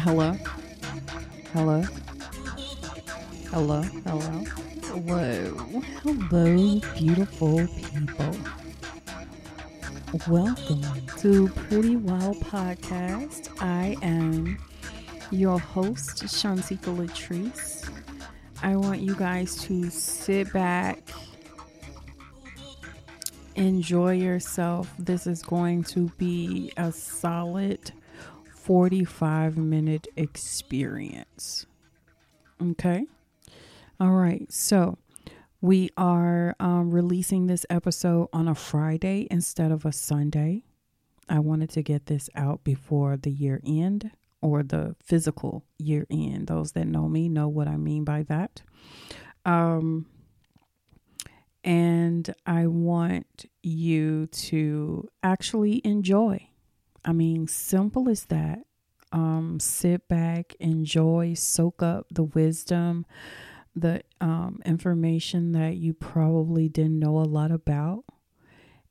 Hello? Hello? Hello? Hello? Hello? Hello, beautiful people. Welcome to Pretty Wild Podcast. I am your host, Shantika Latrice. I want you guys to sit back, enjoy yourself. This is going to be a solid 45 minute experience. Okay. All right. So we are um, releasing this episode on a Friday instead of a Sunday. I wanted to get this out before the year end or the physical year end. Those that know me know what I mean by that. Um, and I want you to actually enjoy. I mean, simple as that. Um, sit back, enjoy, soak up the wisdom, the um, information that you probably didn't know a lot about.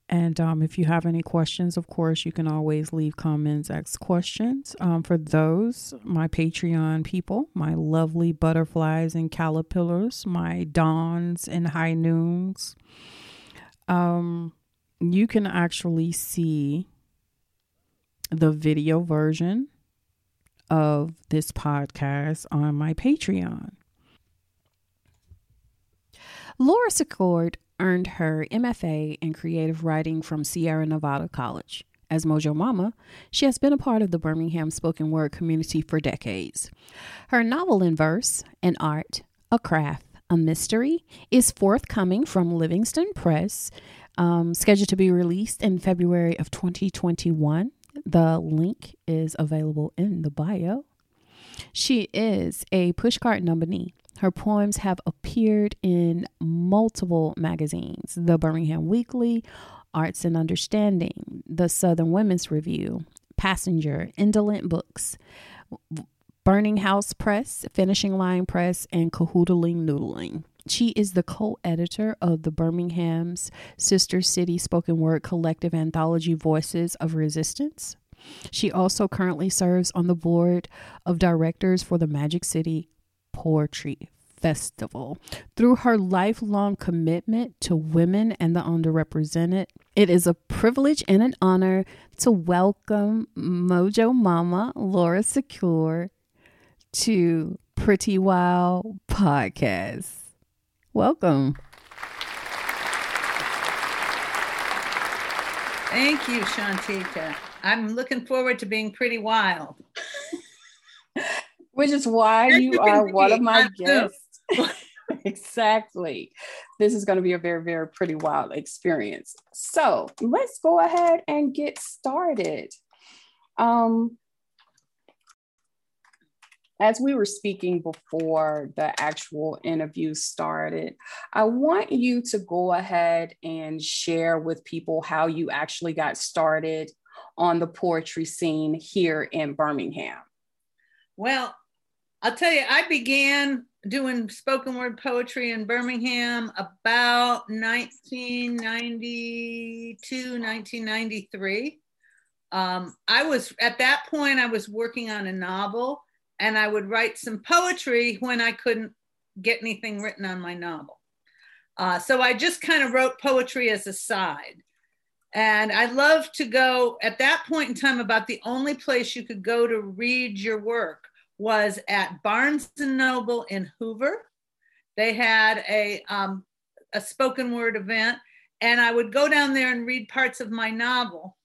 And um, if you have any questions, of course, you can always leave comments, ask questions. Um, for those, my Patreon people, my lovely butterflies and caterpillars, my dawns and high noons, um, you can actually see the video version of this podcast on my Patreon. Laura Secord earned her MFA in creative writing from Sierra Nevada College. As Mojo Mama, she has been a part of the Birmingham spoken word community for decades. Her novel in verse, an art, a craft, a mystery is forthcoming from Livingston Press, um, scheduled to be released in February of 2021. The link is available in the bio. She is a pushcart nominee her poems have appeared in multiple magazines the Birmingham Weekly, Arts and Understanding, the Southern Women's Review, Passenger, Indolent Books, Burning House Press, Finishing Line Press, and Cahoodaloodaling. She is the co editor of the Birmingham's Sister City Spoken Word Collective Anthology Voices of Resistance. She also currently serves on the board of directors for the Magic City Poetry Festival. Through her lifelong commitment to women and the underrepresented, it is a privilege and an honor to welcome Mojo Mama Laura Secord to Pretty Wild Podcast. Welcome. Thank you, Shantika. I'm looking forward to being pretty wild. which is why you are one of my guests. exactly. This is going to be a very, very pretty wild experience. So let's go ahead and get started. Um, as we were speaking before the actual interview started, I want you to go ahead and share with people how you actually got started on the poetry scene here in Birmingham. Well, I'll tell you, I began doing spoken word poetry in Birmingham about 1992, 1993. Um, I was at that point, I was working on a novel and I would write some poetry when I couldn't get anything written on my novel. Uh, so I just kind of wrote poetry as a side. And I loved to go at that point in time, about the only place you could go to read your work was at Barnes and Noble in Hoover. They had a, um, a spoken word event, and I would go down there and read parts of my novel.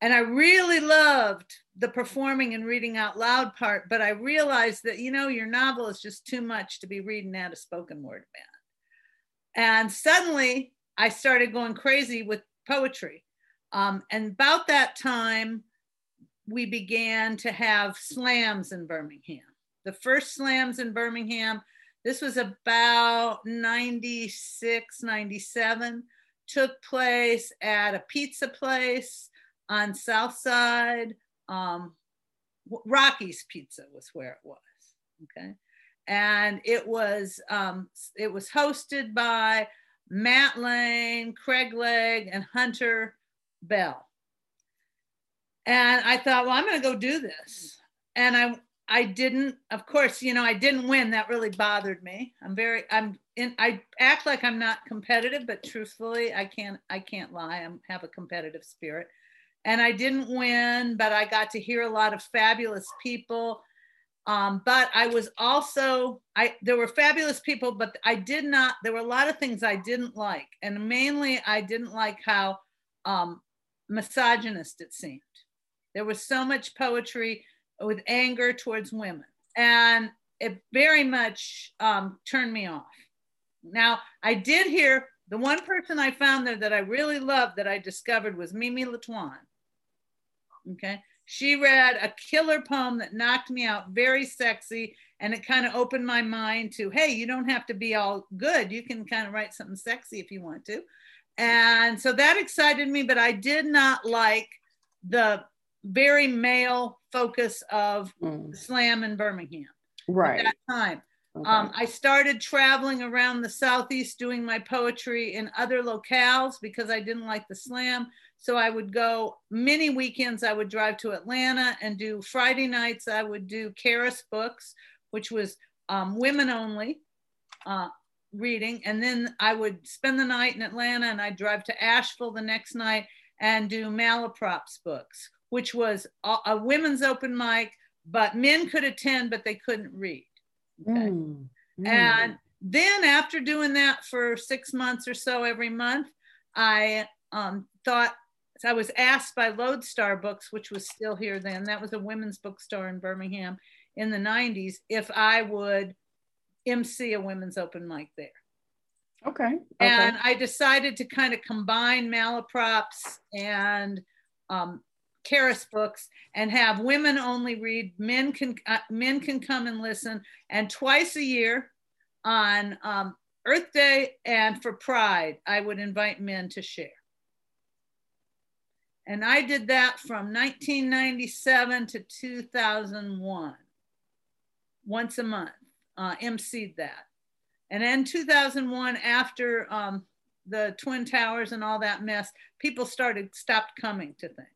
And I really loved the performing and reading out loud part, but I realized that, you know, your novel is just too much to be reading at a spoken word event. And suddenly I started going crazy with poetry. Um, and about that time, we began to have slams in Birmingham. The first slams in Birmingham, this was about 96, 97, took place at a pizza place on South Side. Um, Rocky's Pizza was where it was. Okay. And it was um, it was hosted by Matt Lane, Craig Legg, and Hunter Bell. And I thought, well, I'm going to go do this. and I I didn't, of course, you know, I didn't win. That really bothered me. I'm very, I'm in, I act like I'm not competitive, but truthfully, I can't, I can't lie. I have a competitive spirit. And I didn't win, but I got to hear a lot of fabulous people. Um, but I was also, I there were fabulous people, but I did not, there were a lot of things I didn't like. And mainly I didn't like how um, misogynist it seemed. There was so much poetry with anger towards women. And it very much um, turned me off. Now, I did hear the one person I found there that I really loved that I discovered was Mimi Latoine. Okay. She read a killer poem that knocked me out, very sexy. And it kind of opened my mind to, hey, you don't have to be all good. You can kind of write something sexy if you want to. And so that excited me, but I did not like the very male focus of mm. slam in Birmingham. Right. At that time. Okay. Um, I started traveling around the Southeast doing my poetry in other locales because I didn't like the slam. So I would go many weekends, I would drive to Atlanta and do Friday nights, I would do Charis Books, which was um, women only uh, reading. And then I would spend the night in Atlanta and I'd drive to Asheville the next night and do Malaprops books, which was a, a, women's open mic, but men could attend, but they couldn't read. Okay? Mm, mm. And then after doing that for six months or so every month, I um, thought I was asked by Lodestar Books, which was still here then. That was a women's bookstore in Birmingham in the 90s, if I would MC a women's open mic there. Okay. okay. And I decided to kind of combine malaprops and um, Charis books and have women only read. Men can uh, men can come and listen. And twice a year, on um, Earth Day and for Pride, I would invite men to share. And I did that from 1997 to 2001, once a month, uh, emceed that. And in 2001, after um, the Twin Towers and all that mess, people started, stopped coming to things.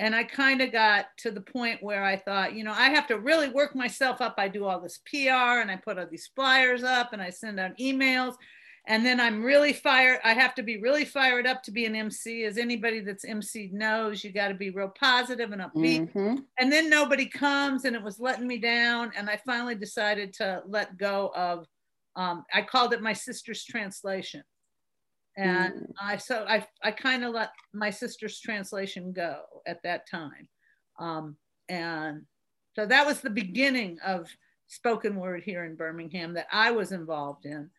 And I kind of got to the point where I thought, you know, I have to really work myself up. I do all this PR and I put all these flyers up and I send out emails. And then I'm really fired. I have to be really fired up to be an MC. As anybody that's MC knows, you got to be real positive and upbeat. Mm-hmm. And then nobody comes and it was letting me down. And I finally decided to let go of, um, I called it my sister's translation and mm. I so I I kind of let my sister's translation go at that time, um, and so that was the beginning of spoken word here in Birmingham that I was involved in.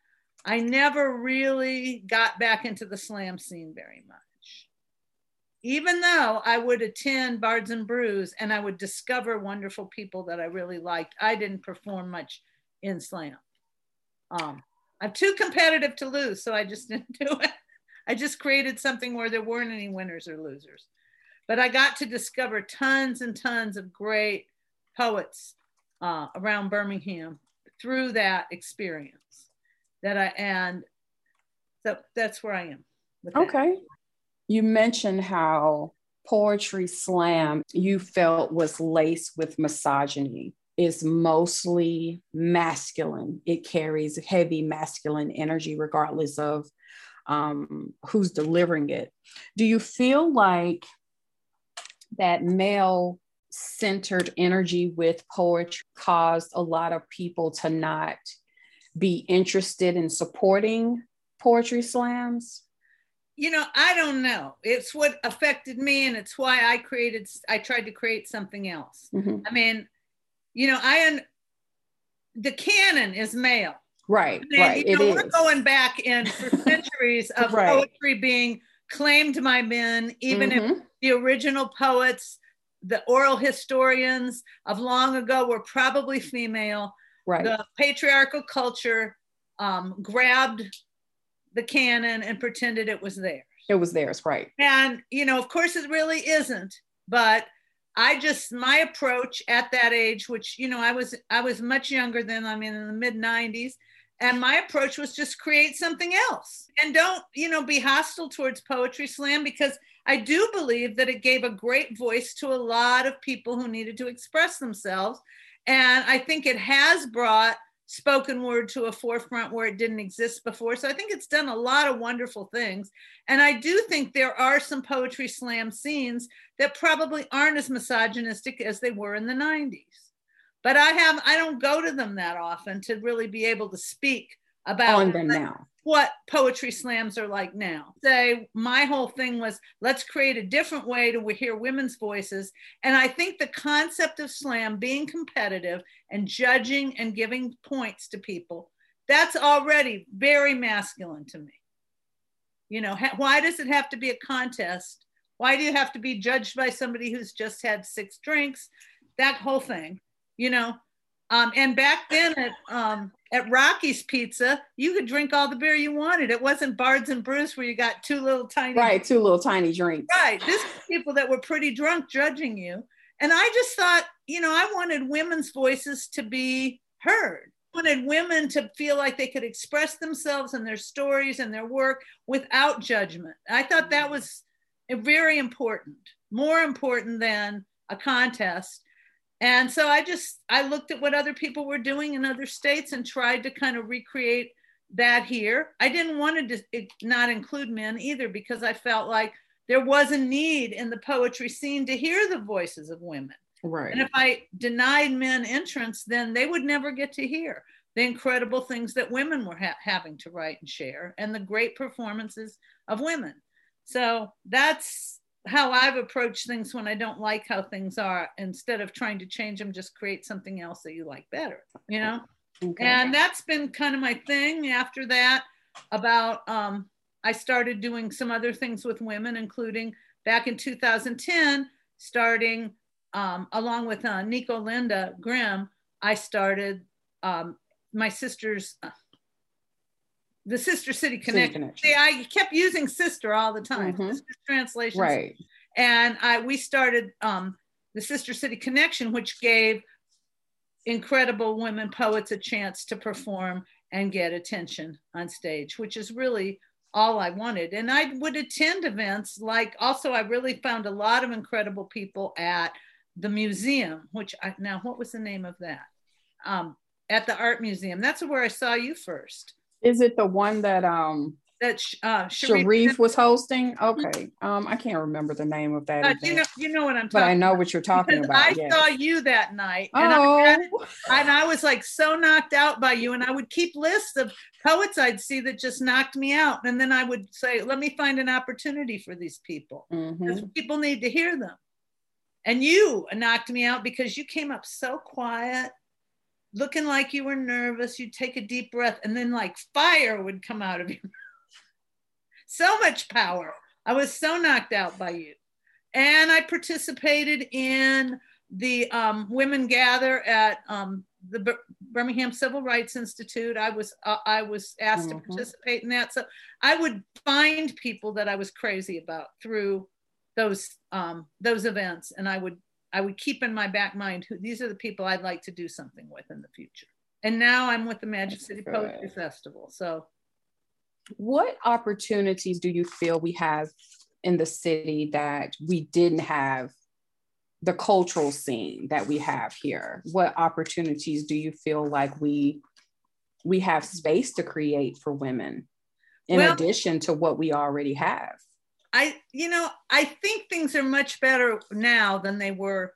I never really got back into the slam scene very much. Even though I would attend Bards and Brews and I would discover wonderful people that I really liked, I didn't perform much in slam. Um, I'm too competitive to lose, so I just didn't do it. I just created something where there weren't any winners or losers. But I got to discover tons and tons of great poets uh, around Birmingham through that experience. That I and so that's where I am. Okay. You mentioned how poetry slam you felt was laced with misogyny is mostly masculine. It carries heavy masculine energy, regardless of um, who's delivering it. Do you feel like that male centered energy with poetry caused a lot of people to not be interested in supporting poetry slams? You know, I don't know. It's what affected me, and it's why I created. I tried to create something else. Mm-hmm. I mean, you know, I the canon is male. Right, and, right. You know, we're is. going back in for centuries of right. poetry being claimed by men, even mm-hmm. if the original poets, the oral historians of long ago were probably female. Right. The patriarchal culture um, grabbed the canon and pretended it was theirs. It was theirs, right. And, you know, of course, it really isn't. But I just my approach at that age, which you know I was I was much younger than I mean in the mid 90s, and my approach was just create something else and don't you know be hostile towards poetry slam because I do believe that it gave a great voice to a lot of people who needed to express themselves. And I think it has brought spoken word to a forefront where it didn't exist before. So I think it's done a lot of wonderful things. And I do think there are some poetry slam scenes that probably aren't as misogynistic as they were in the 90s. But I have I don't go to them that often to really be able to speak about on them now what poetry slams are like now. Say, my whole thing was let's create a different way to hear women's voices. And I think the concept of slam being competitive and judging and giving points to people, that's already very masculine to me. You know, ha- why does it have to be a contest? Why do you have to be judged by somebody who's just had six drinks? That whole thing, you know. Um, and back then at um, at Rocky's Pizza, you could drink all the beer you wanted. It wasn't Bards and Brews where you got two little tiny right, two little tiny drinks. Right. This people that were pretty drunk judging you. And I just thought, you know, I wanted women's voices to be heard. I wanted women to feel like they could express themselves and their stories and their work without judgment. I thought that was very important, more important than a contest and so i just i looked at what other people were doing in other states and tried to kind of recreate that here. I didn't want to not include men either because i felt like there was a need in the poetry scene to hear the voices of women. Right. And if i denied men entrance then they would never get to hear the incredible things that women were ha- having to write and share and the great performances of women. So that's how I've approached things when I don't like how things are, instead of trying to change them, just create something else that you like better, you know? Okay. And that's been kind of my thing after that. About, um, I started doing some other things with women, including back in 2010, starting um, along with uh, Nico Linda Grimm, I started um, my sister's. Uh, the Sister City Connection. Connection. See, I kept using sister all the time. Mm-hmm. Translation. Right. And I we started um, the Sister City Connection, which gave incredible women poets a chance to perform and get attention on stage, which is really all I wanted. And I would attend events like also I really found a lot of incredible people at the museum, which I now what was the name of that? Um, at the art museum. That's where I saw you first. Is it the one that um that uh, Sharif, Sharif was hosting? Okay, um, I can't remember the name of that. Uh, you know, you know what I'm talking. But I know what you're talking about. I yes. saw you that night, and, oh. I, and I was like so knocked out by you, and I would keep lists of poets I'd see that just knocked me out, and then I would say, "Let me find an opportunity for these people. Mm-hmm. People need to hear them." And you knocked me out because you came up so quiet looking like you were nervous, you'd take a deep breath, and then like fire would come out of you. so much power. I was so knocked out by you. And I participated in the um, Women Gather at um, the B- Birmingham Civil Rights Institute. I was uh, I was asked mm-hmm. to participate in that. So I would find people that I was crazy about through those um, those events, and I would I would keep in my back mind who these are the people I'd like to do something with in the future. And now I'm with the Magic City Poetry Festival. So, what opportunities do you feel we have in the city that we didn't have the cultural scene that we have here? What opportunities do you feel like we we have space to create for women in well, addition to what we already have? I, you know, I think things are much better now than they were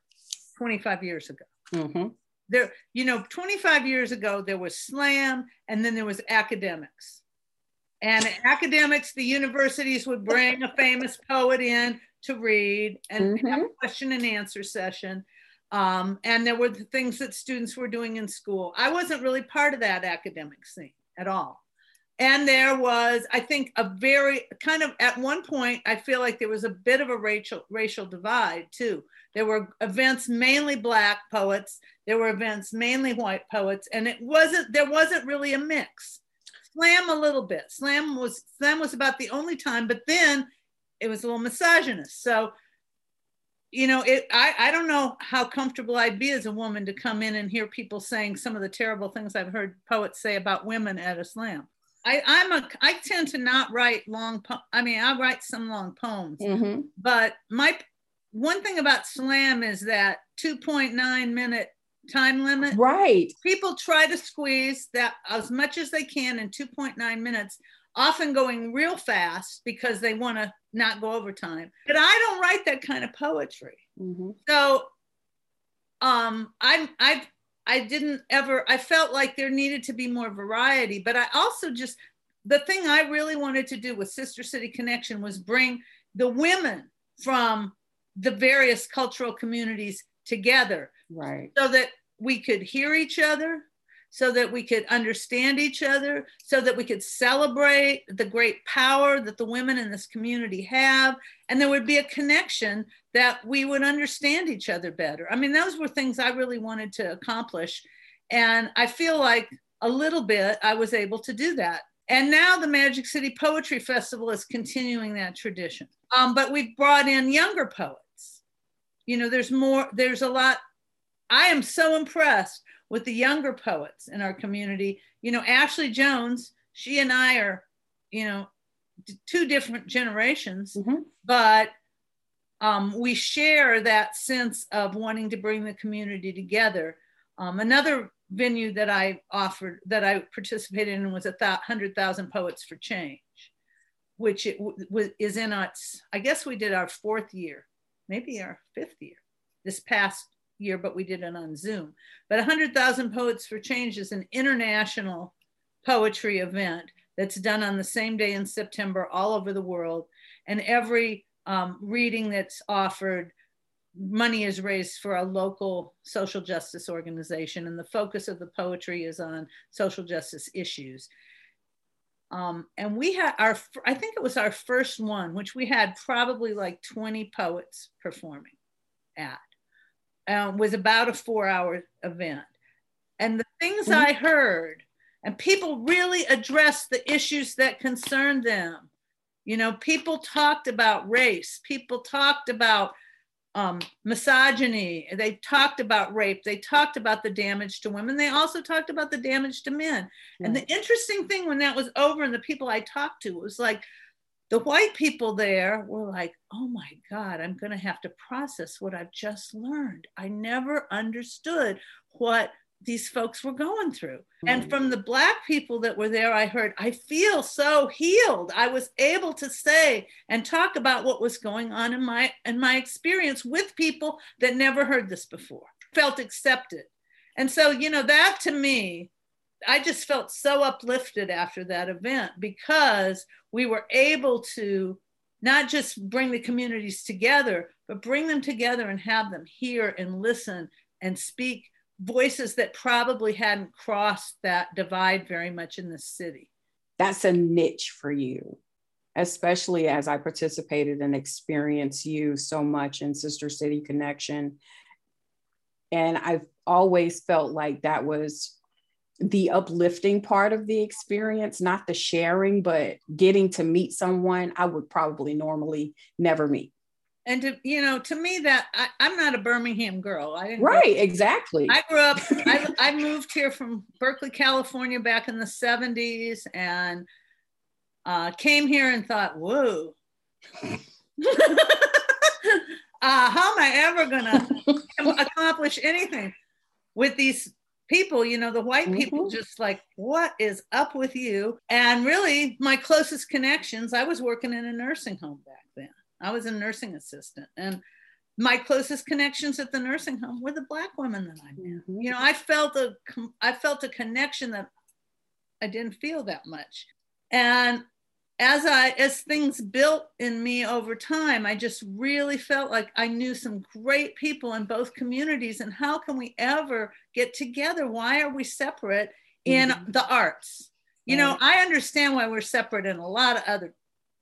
25 years ago. Mm-hmm. There, you know, 25 years ago, there was slam and then there was academics. And academics, the universities would bring a famous poet in to read and mm-hmm. have a question and answer session. Um, and there were the things that students were doing in school. I wasn't really part of that academic scene at all and there was i think a very kind of at one point i feel like there was a bit of a racial racial divide too. There were events mainly black poets. There were events mainly white poets. And it wasn't there wasn't really a mix. Slam a little bit. Slam was slam was about the only time but then it was a little misogynist. So you know it I, I don't know how comfortable i'd be as a woman to come in and hear people saying some of the terrible things i've heard poets say about women at a slam I, I'm a I tend to not write long po- I mean I write some long poems, Mm-hmm. but my one thing about slam is that 2.9 minute time limit. Right. People try to squeeze that as much as they can in 2.9 minutes, often going real fast because they want to not go over time. But I don't write that kind of poetry. Mm-hmm. So um I I I didn't ever I felt like there needed to be more variety, but I also just the thing I really wanted to do with Sister City Connection was bring the women from the various cultural communities together Right. so that we could hear each other, so that we could understand each other, so that we could celebrate the great power that the women in this community have. And there would be a connection that we would understand each other better. I mean, those were things I really wanted to accomplish. And I feel like a little bit I was able to do that. And now the Magic City Poetry Festival is continuing that tradition. Um, but we've brought in younger poets. You know, there's more, there's a lot I am so impressed with the younger poets in our community. You know, Ashley Jones, she and I are, you know, d- two different generations, Mhm. but um, we share that sense of wanting to bring the community together. Um, another venue that I offered, that I participated in, was a th- hundred thousand poets for change, which it w- w- is in its. I guess we did our fourth year, maybe our fifth year, this past year, but we did it on Zoom. But 100,000 Poets for Change is an international poetry event that's done on the same day in September all over the world. And every um, reading that's offered, money is raised for a local social justice organization. And the focus of the poetry is on social justice issues. Um, and we had our, I think it was our first one, which we had probably like 20 poets performing at uh, was about a four hour event. And the things Mhm. I heard, and people really addressed the issues that concerned them. You know, people talked about race, people talked about um, misogyny, they talked about rape, they talked about the damage to women, they also talked about the damage to men. And the interesting thing when that was over, and the people I talked to was like, the white people there were like, oh my God, I'm going to have to process what I've just learned. I never understood what these folks were going through. And from the Black people that were there, I heard, I feel so healed. I was able to say and talk about what was going on in my in my experience with people that never heard this before, felt accepted. And so, you know, that to me, I just felt so uplifted after that event because we were able to not just bring the communities together, but bring them together and have them hear and listen and speak voices that probably hadn't crossed that divide very much in the city. That's a niche for you, especially as I participated and experienced you so much in Sister City Connection. And I've always felt like that was the uplifting part of the experience, not the sharing, but getting to meet someone I would probably normally never meet. And to you know, to me, that I, I'm not a Birmingham girl. I didn't grow- Right, exactly. I grew up. I, I moved here from Berkeley, California, back in the '70s, and uh, came here and thought, "Whoa, uh, how am I ever gonna accomplish anything with these people? You know, the white people Mhm. just like, what is up with you?" And really, my closest connections. I was working in a nursing home back then. I was a nursing assistant, and my closest connections at the nursing home were the black women that I met Mhm. you know i felt a I felt a connection that i didn't feel that much and as i as things built in me over time i just really felt like i knew some great people in both communities and how can we ever get together why are we separate in Mhm. the arts you know i understand why we're separate in a lot of other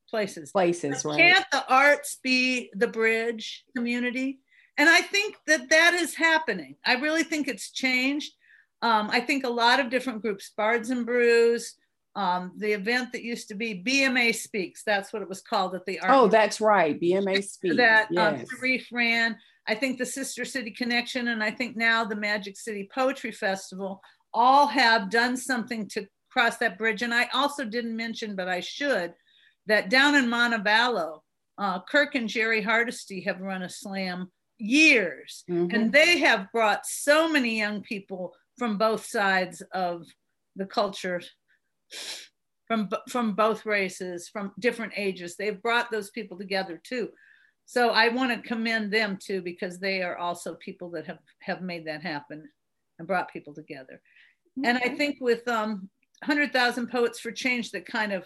places Places, right? Can't the arts be the bridge community? And I think that that is happening. I really think it's changed. Um, I think a lot of different groups, Bards and Brews, um, the event that used to be BMA Speaks, that's what it was called at the art. Oh, that's right. BMA Speaks. that um, yes. Sharif ran. I think the Sister City Connection, and I think now the Magic City Poetry Festival all have done something to cross that bridge. And I also didn't mention, but I should, that down in Montevallo, uh, Kirk and Jerri Hardesty have run a slam years, Mhm. and they have brought so many young people from both sides of the culture, from from both races, from different ages. They've brought those people together too. So I want to commend them too because they are also people that have have made that happen and brought people together. And I think with um, 100,000 Poets for Change that kind of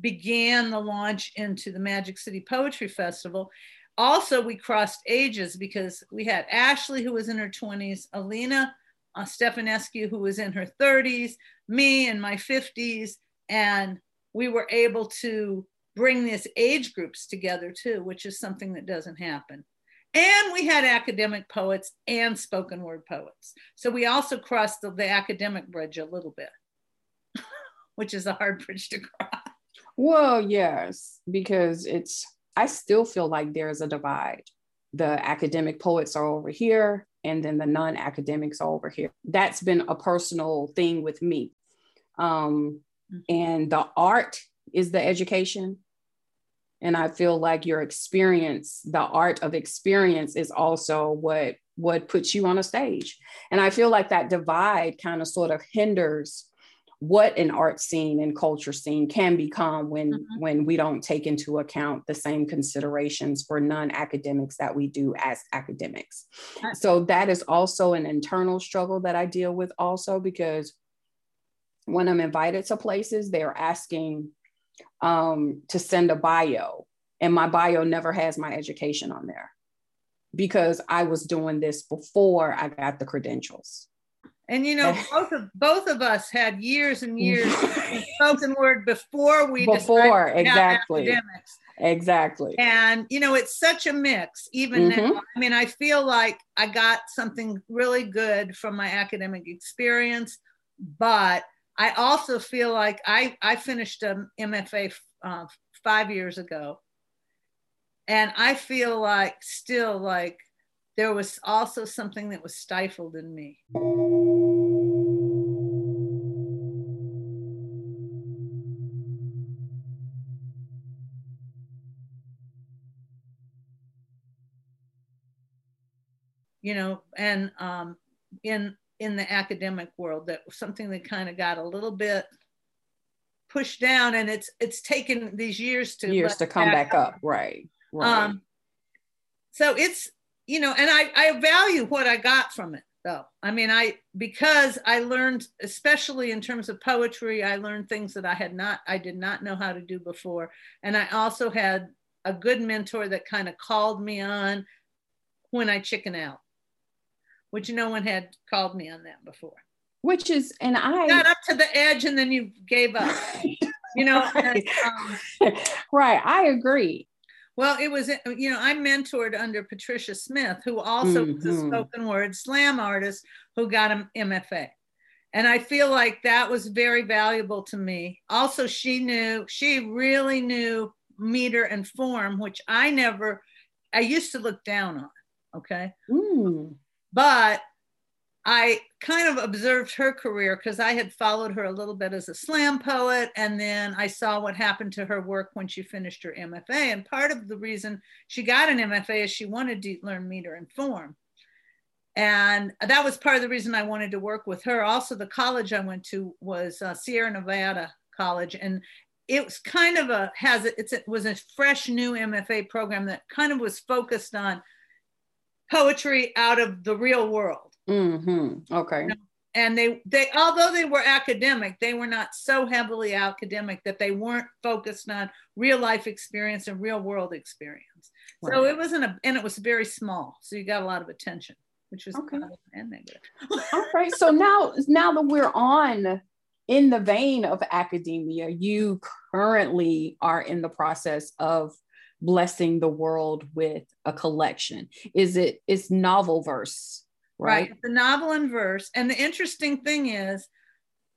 began the launch into the Magic City Poetry Festival. Also, we crossed ages because we had Ashley, who was in her 20s, Alina uh, Stefanescu, who was in her 30s, me in my 50s, and we were able to bring these age groups together too, which is something that doesn't happen. And we had academic poets and spoken word poets. So we also crossed the, the academic bridge a little bit, which is a hard bridge to cross. Well, yes, because it's, I still feel like there's a divide. The academic poets are over here, and then the non academics are over here. That's been a personal thing with me. Um, and the art is the education. And I feel like your experience, the art of experience, is also what what puts you on a stage. And I feel like that divide kind of sort of hinders what an art scene and culture scene can become when Mhm. when we don't take into account the same considerations for non-academics that we do as academics so that is also an internal struggle that i deal with also because when i'm invited to places they're asking um, to send a bio and my bio never has my education on there because i was doing this before i got the credentials And you know, both of both of us had years and years of spoken word before we before decided to have exactly academics. exactly And you know, it's such a mix. Even Mhm. now, I mean, I feel like I got something really good from my academic experience, but I also feel like I I finished a MFA uh, five years ago, and I feel like still like there was also something that was stifled in me. you know, and um, in in the academic world, that was something that kind of got a little bit pushed down, and it's it's taken these years to years to come that back up. Right right. Um, so it's you know, and I I value what I got from it though. I mean, I because I learned, especially in terms of poetry, I learned things that I had not I did not know how to do before, and I also had a good mentor that kind of called me on when I chicken out, which no one had called me on that before. which is and i Got up to the edge and then you gave up. You know, and, um, right i agree Well, it was, you know, I mentored under Patricia Smith, who also was a Mhm. spoken word slam artist who got an MFA. And I feel like that was very valuable to me. Also, she knew, she really knew meter and form, which I never, I used to look down on. Okay. Mm, But I kind of observed her career because I had followed her a little bit as a slam poet. And then I saw what happened to her work when she finished her MFA. And part of the reason she got an MFA is she wanted to learn meter and form. And that was part of the reason I wanted to work with her. Also, the college I went to was uh, Sierra Nevada College. And it was kind of a has it it was a fresh new MFA program that kind of was focused on poetry out of the real world. Hmm okay. And they they although they were academic they were not so heavily academic that they weren't focused on real life experience and real world experience. So it wasn't a and it was very small so you got a lot of attention which was Okay. positive and negative. All right so now now that we're on in the vein of academia you currently are in the process of blessing the world with a collection? Is it it's novel verse right right, the novel and verse. And the interesting thing is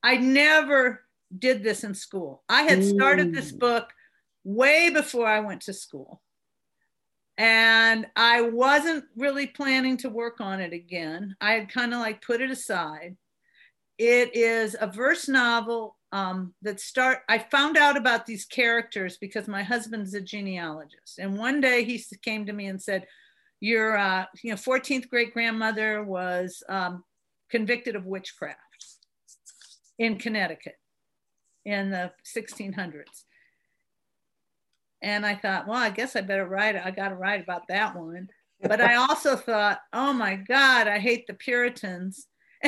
i never did this in school. I had started this Mm. book way before i went to school. And i wasn't really planning to work on it again. I had kind of like put it aside. It is a verse novel um, that start. I found out about these characters because my husband's a genealogist, and one day he came to me and said, "Your, uh, you know, 14th great grandmother was um, convicted of witchcraft in Connecticut in the 1600s." And I thought, well, I guess I better write. I got to write about that one. But I also thought, oh my God, I hate the Puritans.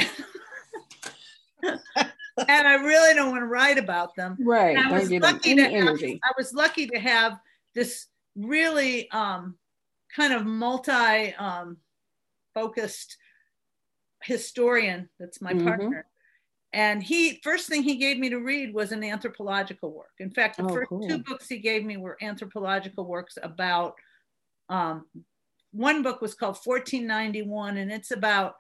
and I really don't want to write about them. Right. I was lucky to have, I was lucky to have this really um, kind of multi um, focused historian that's my mm-hmm. partner. And he first thing he gave me to read was an anthropological work. In fact, the oh, first cool. two books he gave me were anthropological works about um, one book was called 1491 and it's about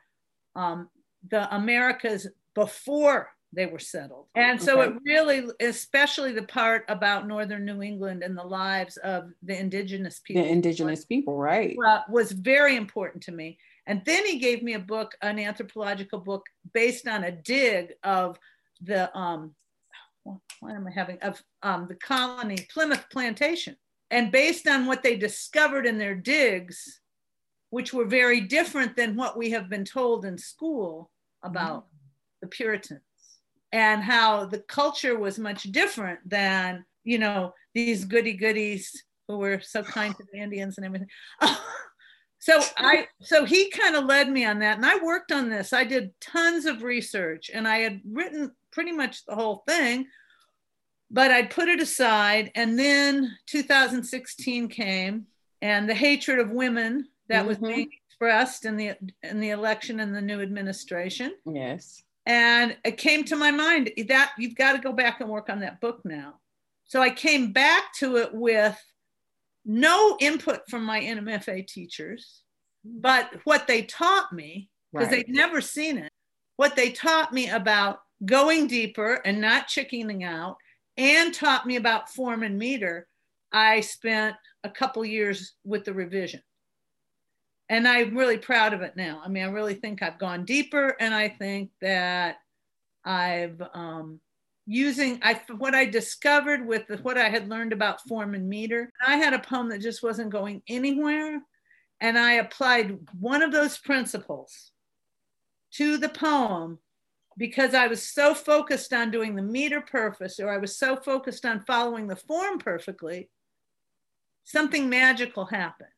um, the Americas before they were settled. And so okay. it really, especially the part about Northern New England and the lives of the indigenous people. The indigenous people, right. Uh, was very important to me. And then he gave me a book, an anthropological book based on a dig of the, um, what am I having, of um, the colony, Plymouth Plantation. And based on what they discovered in their digs, which were very different than what we have been told in school about mm the Puritans and how the culture was much different than, you know, these goody goodies who were so kind to the Indians and everything. so I so he kind of led me on that and I worked on this. I did tons of research and I had written pretty much the whole thing but I'd put it aside and then 2016 came and the hatred of women that mm-hmm. was being expressed in the in the election and the new administration. Yes. And it came to my mind that you've got to go back and work on that book now. So I came back to it with no input from my NMFA teachers, but what they taught me, because right. they'd never seen it, what they taught me about going deeper and not chickening out, and taught me about form and meter, I spent a couple years with the revision and I'm really proud of it now. I mean, I really think I've gone deeper, and I think that I've um, using I what I discovered with the, what I had learned about form and meter. I had a poem that just wasn't going anywhere, and I applied one of those principles to the poem because I was so focused on doing the meter perfect, or I was so focused on following the form perfectly. Something magical happened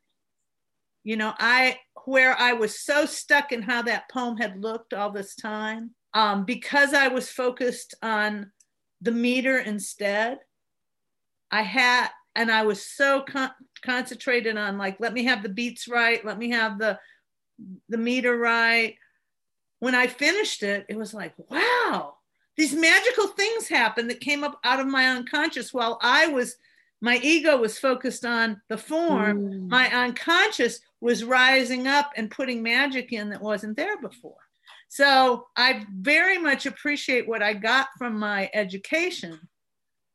you know i where i was so stuck in how that poem had looked all this time um, because i was focused on the meter instead i had and i was so con- concentrated on like let me have the beats right let me have the the meter right when i finished it it was like wow these magical things happened that came up out of my unconscious while i was my ego was focused on the form mm. my unconscious was rising up and putting magic in that wasn't there before so i very much appreciate what i got from my education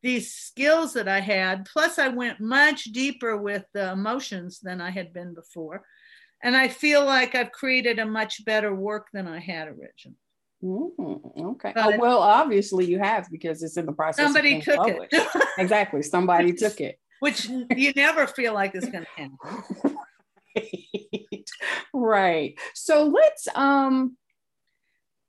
these skills that i had plus i went much deeper with the emotions than i had been before and i feel like i've created a much better work than i had originally Mm, okay. oh, well, obviously you have because it's in the process. Somebody took published. it. exactly. Somebody took it. Which you never feel like is going to happen. right. right. So let's um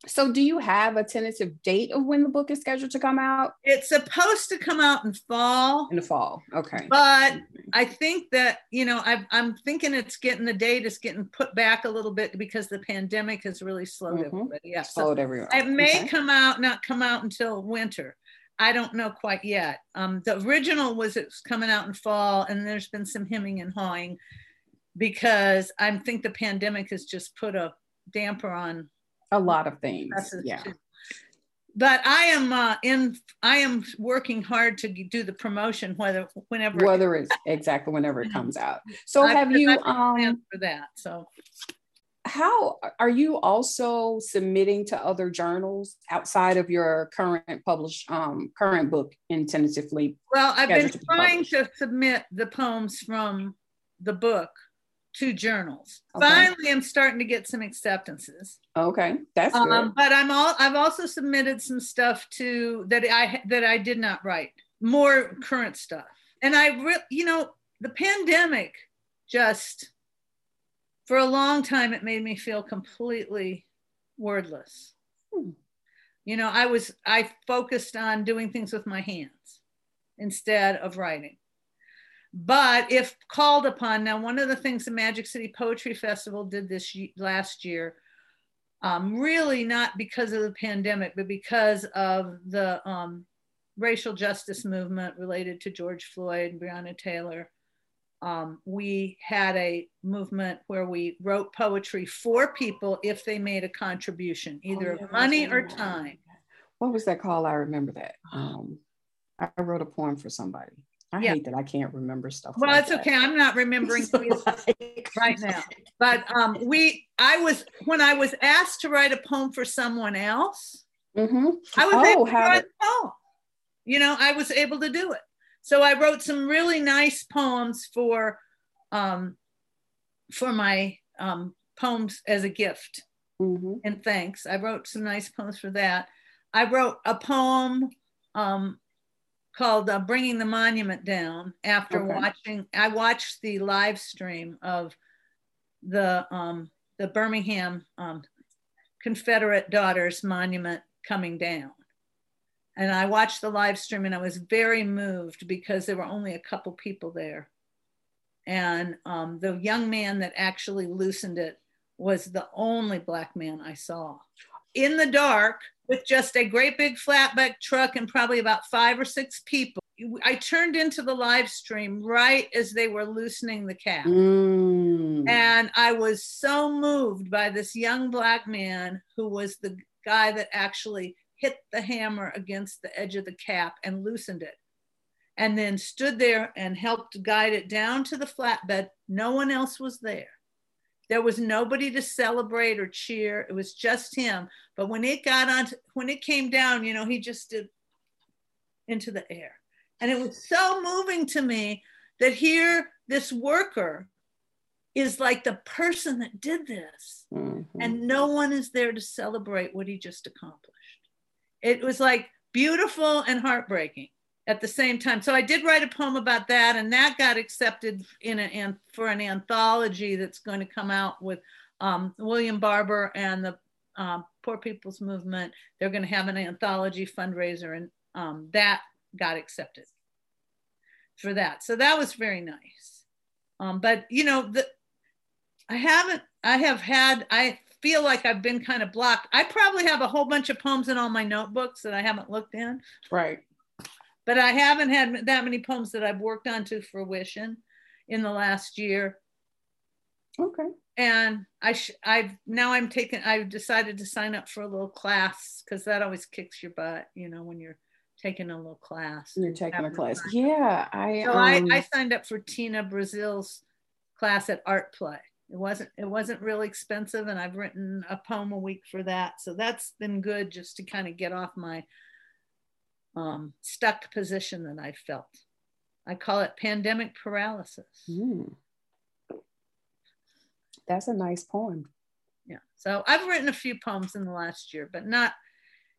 so, do you have a tentative date of when the book is scheduled to come out? It's supposed to come out in fall. In the fall, okay. But I think that you know, i am thinking it's getting the date is getting put back a little bit because the pandemic has really slowed mm-hmm. everybody. Yeah, slowed so everyone. It may okay. come out, not come out until winter. I don't know quite yet. Um, the original was it's coming out in fall, and there's been some hemming and hawing because I think the pandemic has just put a damper on a lot of things. Yeah. But I am uh, in. I am working hard to do the promotion, whether whenever whether it's exactly whenever it comes out. So I, have you um for that? So how are you also submitting to other journals outside of your current published um, current book in tentatively well i've been trying to submit the poems from the book two journals. Okay. Finally, I'm starting to get some acceptances. Okay, that's good. Um, but I'm all I've also submitted some stuff to that I that I did not write, more current stuff. And I re- you know, the pandemic just for a long time it made me feel completely wordless. Hmm. You know, I was I focused on doing things with my hands instead of writing. But if called upon, now one of the things the Magic City Poetry Festival did this last year, um, really not because of the pandemic, but because of the um, racial justice movement related to George Floyd and Breonna Taylor. Um, we had a movement where we wrote poetry for people if they made a contribution, either Oh, yeah, of money or time. What was that called? I remember that. Um, I wrote a poem for somebody. I Yeah. hate that I can't remember stuff. Well, like it's that. okay. I'm not remembering like- right now. But um, we, I was when I was asked to write a poem for someone else, Mhm. I was Oh, able to write a poem. You know, I was able to do it. So I wrote some really nice poems for um, for my um, poems as a gift Mhm. and thanks. I wrote some nice poems for that. I wrote a poem um, called uh, "Bringing the Monument Down" after Okay. watching. I watched the live stream of the um, the Birmingham um, Confederate Daughters Monument coming down, and I watched the live stream and I was very moved because there were only a couple people there, and um, the young man that actually loosened it was the only black man I saw in the dark with just a great big flatbed truck and probably about five or six people. I turned into the live stream right as they were loosening the cap. Mm. And I was so moved by this young black man who was the guy that actually hit the hammer against the edge of the cap and loosened it. And then stood there and helped guide it down to the flatbed. No one else was there. There was nobody to celebrate or cheer. It was just him. But when it got on, when it came down, you know, he just did into the air. And it was so moving to me that here, this worker is like the person that did this, Mhm. and no one is there to celebrate what he just accomplished. It was like beautiful and heartbreaking at the same time. So I did write a poem about that, and that got accepted in an for an anthology that's going to come out with um, William Barber and the um, Poor People's Movement. They're going to have an anthology fundraiser, and um, that got accepted for that. So that was very nice. Um, but you know, the I haven't. I have had. I feel like I've been kind of blocked. I probably have a whole bunch of poems in all my notebooks that I haven't looked in Right. But I haven't had that many poems that I've worked on to fruition in the last year. Okay. And I sh- I've now I'm taking I've decided to sign up for a little class because that always kicks your butt, you know, when you're taking a little class. You're taking a class. Yeah. I. So um, I, I signed up for Tina Braziel's class at Art Play. It wasn't it wasn't really expensive, and I've written a poem a week for that. So that's been good just to kind of get off my um, stuck position that I felt. I call it pandemic paralysis. mm. That's a nice poem. Yeah. So I've written a few poems in the last year, but not,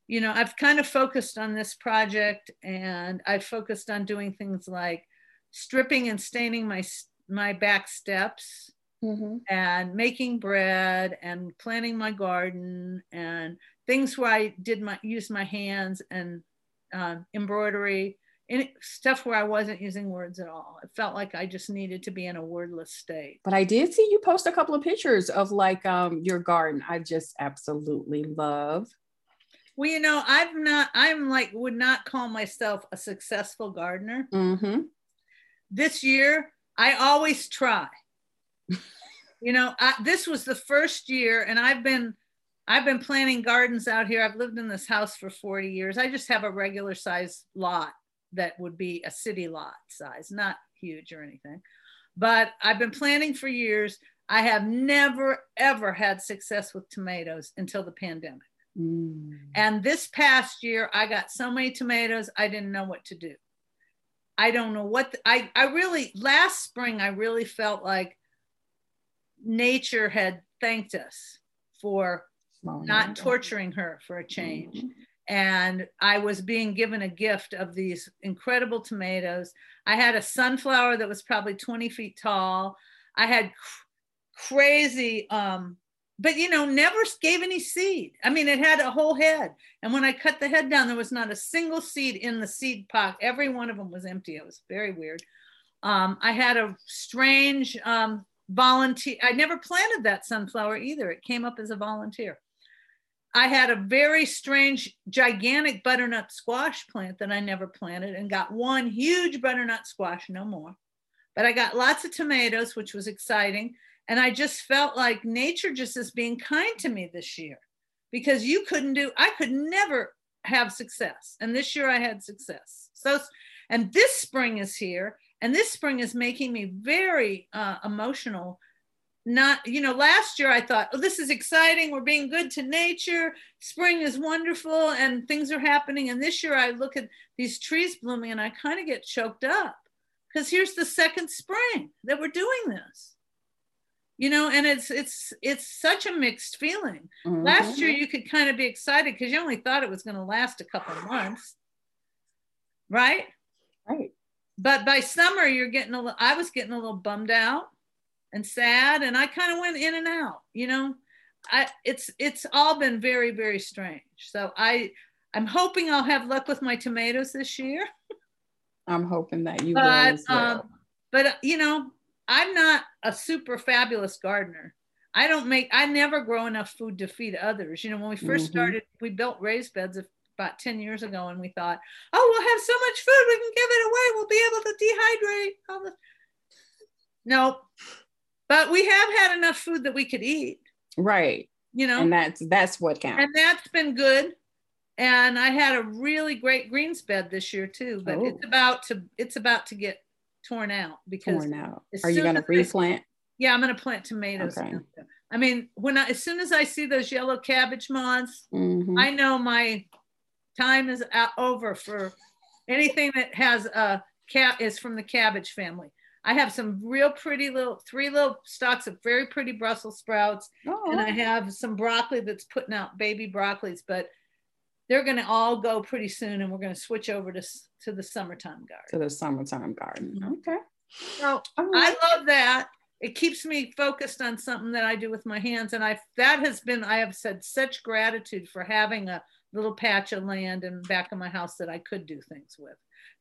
you know, I've kind of focused on this project and I've focused on doing things like stripping and staining my my back steps Mhm. and making bread and planting my garden and things where I did my use my hands and uh, embroidery and stuff where I wasn't using words at all. It felt like I just needed to be in a wordless state. But I did see you post a couple of pictures of like um your garden. I just absolutely love. Well, you know, I've not, I'm like, would not call myself a successful gardener. Mm-hmm. This year, I always try. you know, I, this was the first year, and I've been, I've been planting gardens out here. I've lived in this house for 40 years. I just have a regular size lot that would be a city lot size, not huge or anything. But I've been planting for years. I have never, ever had success with tomatoes until the pandemic. Mm. And this past year, I got so many tomatoes, I didn't know what to do. I don't know what the, I I really last spring I really felt like nature had thanked us for not torturing her for a change. Mm-hmm. And I was being given a gift of these incredible tomatoes. I had a sunflower that was probably 20 feet tall. I had cr- crazy, um, but you know, never gave any seed. I mean, it had a whole head. And when I cut the head down, there was not a single seed in the seed pot. Every one of them was empty. It was very weird. Um, I had a strange um, volunteer. I never planted that sunflower either. It came up as a volunteer. I had a very strange, gigantic butternut squash plant that I never planted and got one huge butternut squash, no more. But I got lots of tomatoes, which was exciting. And I just felt like nature just is being kind to me this year because you couldn't do, I could never have success. And this year I had success. So, and this spring is here. And this spring is making me very uh, emotional not you know last year i thought oh this is exciting. We're being good to nature. Spring is wonderful and things are happening. And this year i look at these trees blooming and i kind of get choked up. Because here's the second spring that we're doing this. You know and it's it's it's such a mixed feeling. Mm-hmm. last year you could kind of be excited because you only thought it was going to last a couple months. Right? Right. But by summer you're getting a little i was getting a little bummed out and sad and i kind of went in and out you know? I it's it's all been very very strange. So i i'm hoping i'll have luck with my tomatoes this year. I'm hoping that you but, will well. Um, but you know i'm not a super fabulous gardener. I don't make i never grow enough food to feed others. You know when we 1st mm-hmm. started we built raised beds about 10 years ago and we thought oh we'll have so much food we can give it away. We'll be able to dehydrate all the nope but we have had enough food that we could eat. Right. You know, and that's that's what counts. And that's been good. And I had a really great greens bed this year too, but oh. it's about to it's about to get torn out because torn out. Are you going to replant? yeah, I'm going to plant tomatoes. Okay. I mean, when I as soon as I see those yellow cabbage moths, mm-hmm. I know my time is over for anything that has a cat is from the cabbage family. I have some real pretty little, three little stalks of very pretty Brussels sprouts. Oh. And I have some broccoli that's putting out baby broccolis, but they're going to all go pretty soon. And we're going to switch over to, to the summertime garden. To the summertime garden. Mm-hmm. Okay. So I love that. It keeps me focused on something that I do with my hands. And I, that has been, I have said such gratitude for having a little patch of land in back of my house that I could do things with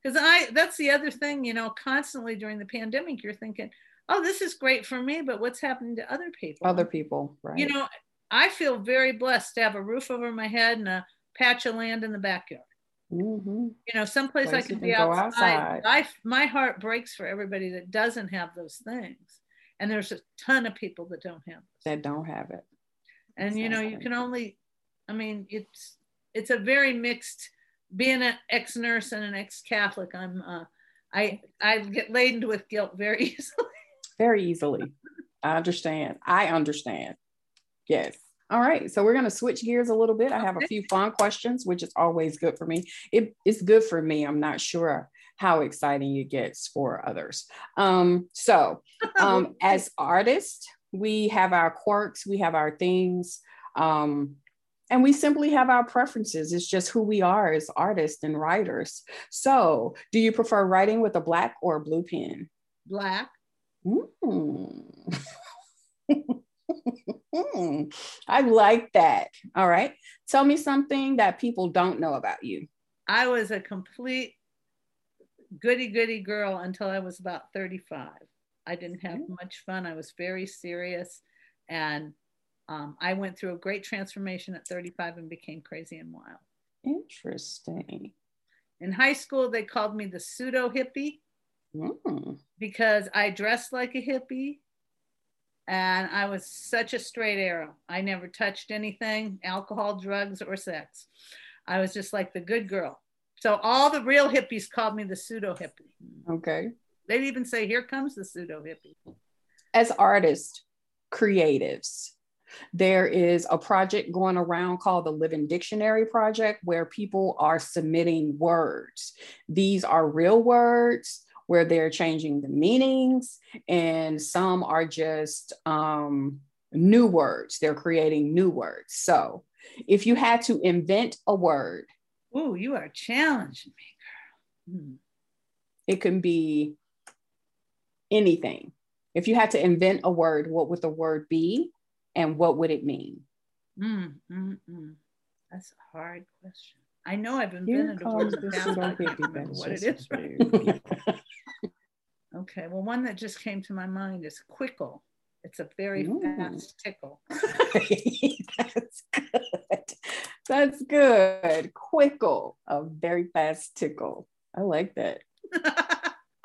because i that's the other thing you know constantly during the pandemic you're thinking oh this is great for me but what's happening to other people? Other people right. You know i feel very blessed to have a roof over my head and a patch of land in the backyard. Mm-hmm. you know someplace Place i can be outside, outside. I, my heart breaks for everybody that doesn't have those things. And there's a ton of people that don't have that don't have it. And you know you can only i mean it's it's a very mixed being an ex-nurse and an ex-Catholic, I'm uh, I I get laden with guilt very easily. very easily. I understand. I understand. Yes. All right. So we're going to switch gears a little bit. I have a few fun questions, which is always good for me. It, it's good for me. I'm not sure how exciting it gets for others. Um, so, um, as artists, we have our quirks, we have our things. Um, and we simply have our preferences. It's just who we are as artists and writers. So, do you prefer writing with a black or a blue pen? Black. Mm. I like that. All right. Tell me something that people don't know about you. I was a complete goody goody girl until I was about 35. I didn't have mm. much fun. I was very serious and um, I went through a great transformation at 35 and became crazy and wild. Interesting. In high school, they called me the pseudo hippie mm. because I dressed like a hippie and I was such a straight arrow. I never touched anything alcohol, drugs, or sex. I was just like the good girl. So all the real hippies called me the pseudo hippie. Okay. They'd even say, Here comes the pseudo hippie. As artists, creatives, there is a project going around called the Living Dictionary Project where people are submitting words. These are real words where they're changing the meanings, and some are just um, new words. They're creating new words. So if you had to invent a word, oh, you are challenging me, girl. Hmm. It can be anything. If you had to invent a word, what would the word be and what would it mean? Mm, mm, mm. That's a hard question. I know I've invented a word in the past, I can't remember what it is. Right? okay, well, one that just came to my mind is quickle. It's a very Ooh. fast tickle. That's good. That's good. Quickle, a very fast tickle. I like that.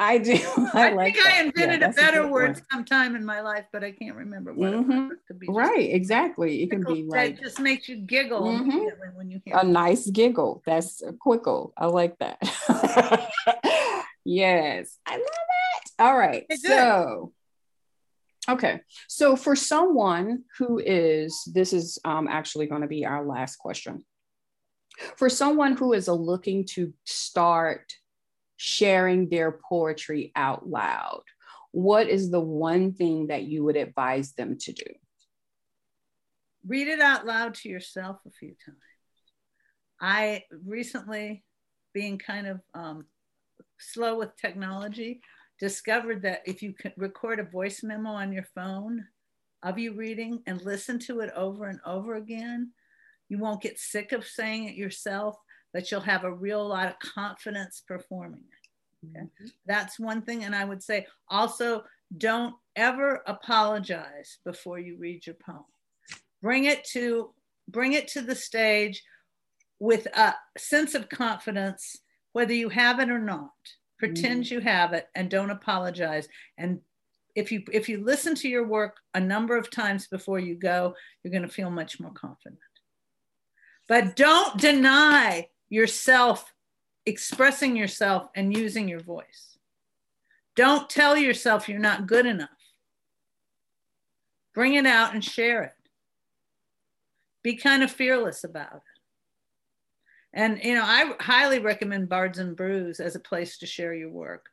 I do. I, I like think that. I invented yeah, a better a word one. sometime in my life, but I can't remember what mm-hmm. it could be. Right, exactly. It can be like it just makes you giggle mm-hmm. when you hear a it. nice giggle. That's a quickle. I like that. yes, I love it. All right, so. Okay, so for someone who is, this is um, actually going to be our last question. For someone who is looking to start sharing their poetry out loud, what is the one thing that you would advise them to do? Read it out loud to yourself a few times. I recently, being kind of um, slow with technology, discovered that if you record a voice memo on your phone of you reading and listen to it over and over again, you won't get sick of saying it yourself but you'll have a real lot of confidence performing it. Okay? Mm-hmm. That's one thing. And I would say also don't ever apologize before you read your poem. Bring it to bring it to the stage with a sense of confidence, whether you have it or not. Pretend mm-hmm. you have it and don't apologize. And if you if you listen to your work a number of times before you go, you're going to feel much more confident. But don't deny yourself expressing yourself and using your voice. Don't tell yourself you're not good enough. Bring it out and share it. Be kind of fearless about it. And you know, I highly recommend Bards and Brews as a place to share your work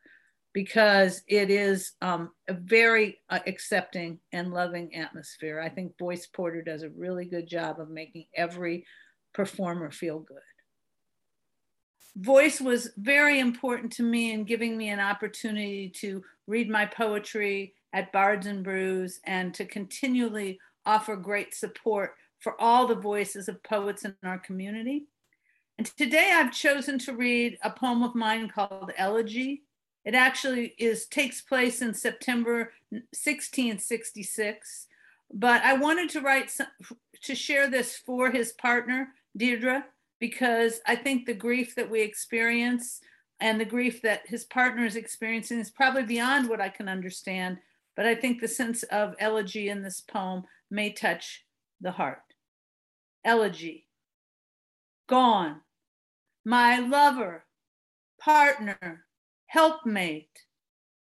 because it is um, a very uh, accepting and loving atmosphere. I think Voice Porter does a really good job of making every performer feel good voice was very important to me in giving me an opportunity to read my poetry at Bards and Brews and to continually offer great support for all the voices of poets in our community. And today I've chosen to read a poem of mine called Elegy. It actually is takes place in September 1666, but I wanted to write some, to share this for his partner Deirdre, because I think the grief that we experience and the grief that his partner is experiencing is probably beyond what I can understand. But I think the sense of elegy in this poem may touch the heart. Elegy. Gone. My lover, partner, helpmate,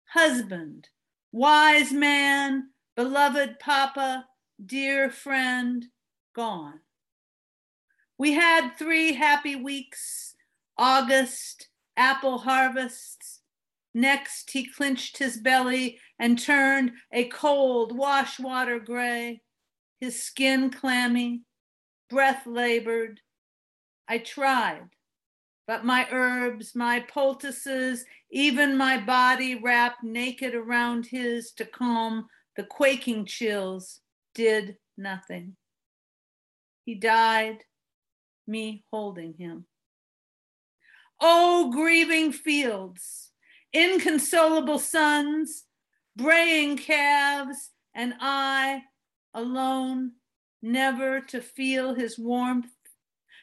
husband, wise man, beloved papa, dear friend, gone. We had three happy weeks August, apple harvests. Next, he clinched his belly and turned a cold wash water gray, his skin clammy, breath labored. I tried, but my herbs, my poultices, even my body wrapped naked around his to calm the quaking chills, did nothing. He died me holding him. Oh, grieving fields, inconsolable sons, braying calves, and I alone, never to feel his warmth,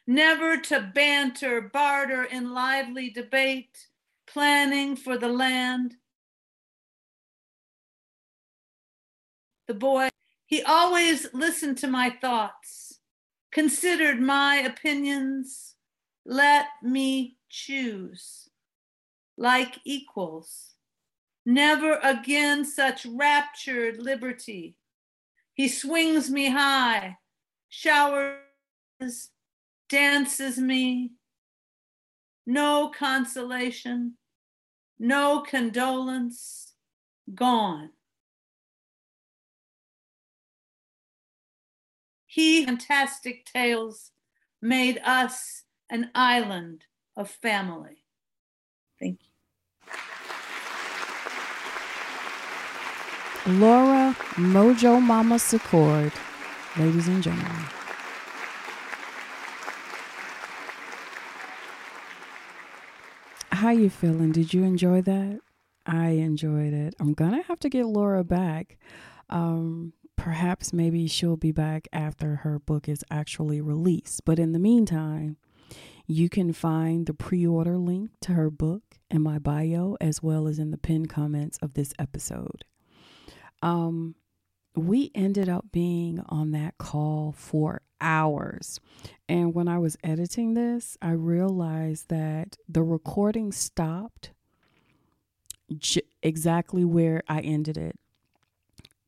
never to banter, barter in lively debate, planning for the land. The boy, he always listened to my thoughts considered my opinions. Let me choose like equals. Never again such raptured liberty. He swings me high, showers, dances me. No consolation, no condolence, gone. He fantastic tales made us an island of family. Thank you. Laura Mojo Mama Secord, ladies and gentlemen. How you feeling? Did you enjoy that? I enjoyed it. I'm gonna have to get Laura back. Um, perhaps maybe she'll be back after her book is actually released. But in the meantime, you can find the pre order link to her book in my bio as well as in the pinned comments of this episode. Um, we ended up being on that call for hours. And when I was editing this, I realized that the recording stopped j- exactly where I ended it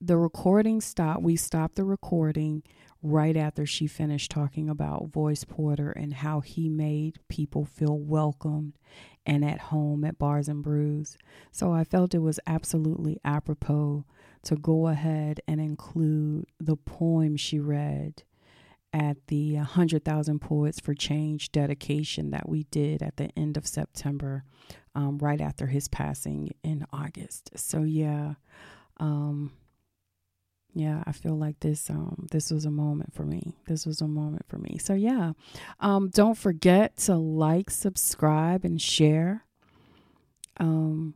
the recording stopped. We stopped the recording right after she finished talking about Voice Porter and how he made people feel welcomed and at home at Bards and Brews. So I felt it was absolutely apropos to go ahead and include the poem she read at the 100,000 Poets for Change dedication that we did at the end of September, um, right after his passing in August. So, yeah. Um, yeah i feel like this um this was a moment for me. This was a moment for me. So yeah um don't forget to like subscribe and share um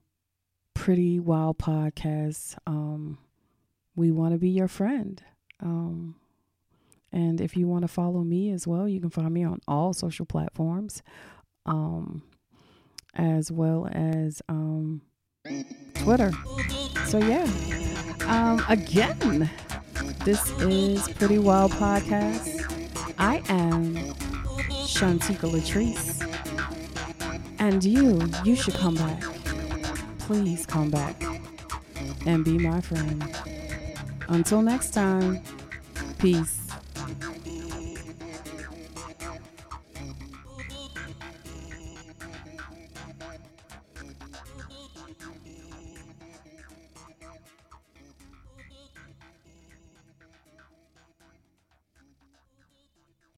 pretty wild podcast. Um we want to be your friend. Um and if you want to follow me as well you can find me on all social platforms um as well as um twitter. So yeah um, again, this is Pretty Wild Podcast. I am Shantika Latrice. And you, you should come back. Please come back and be my friend. Until next time, peace.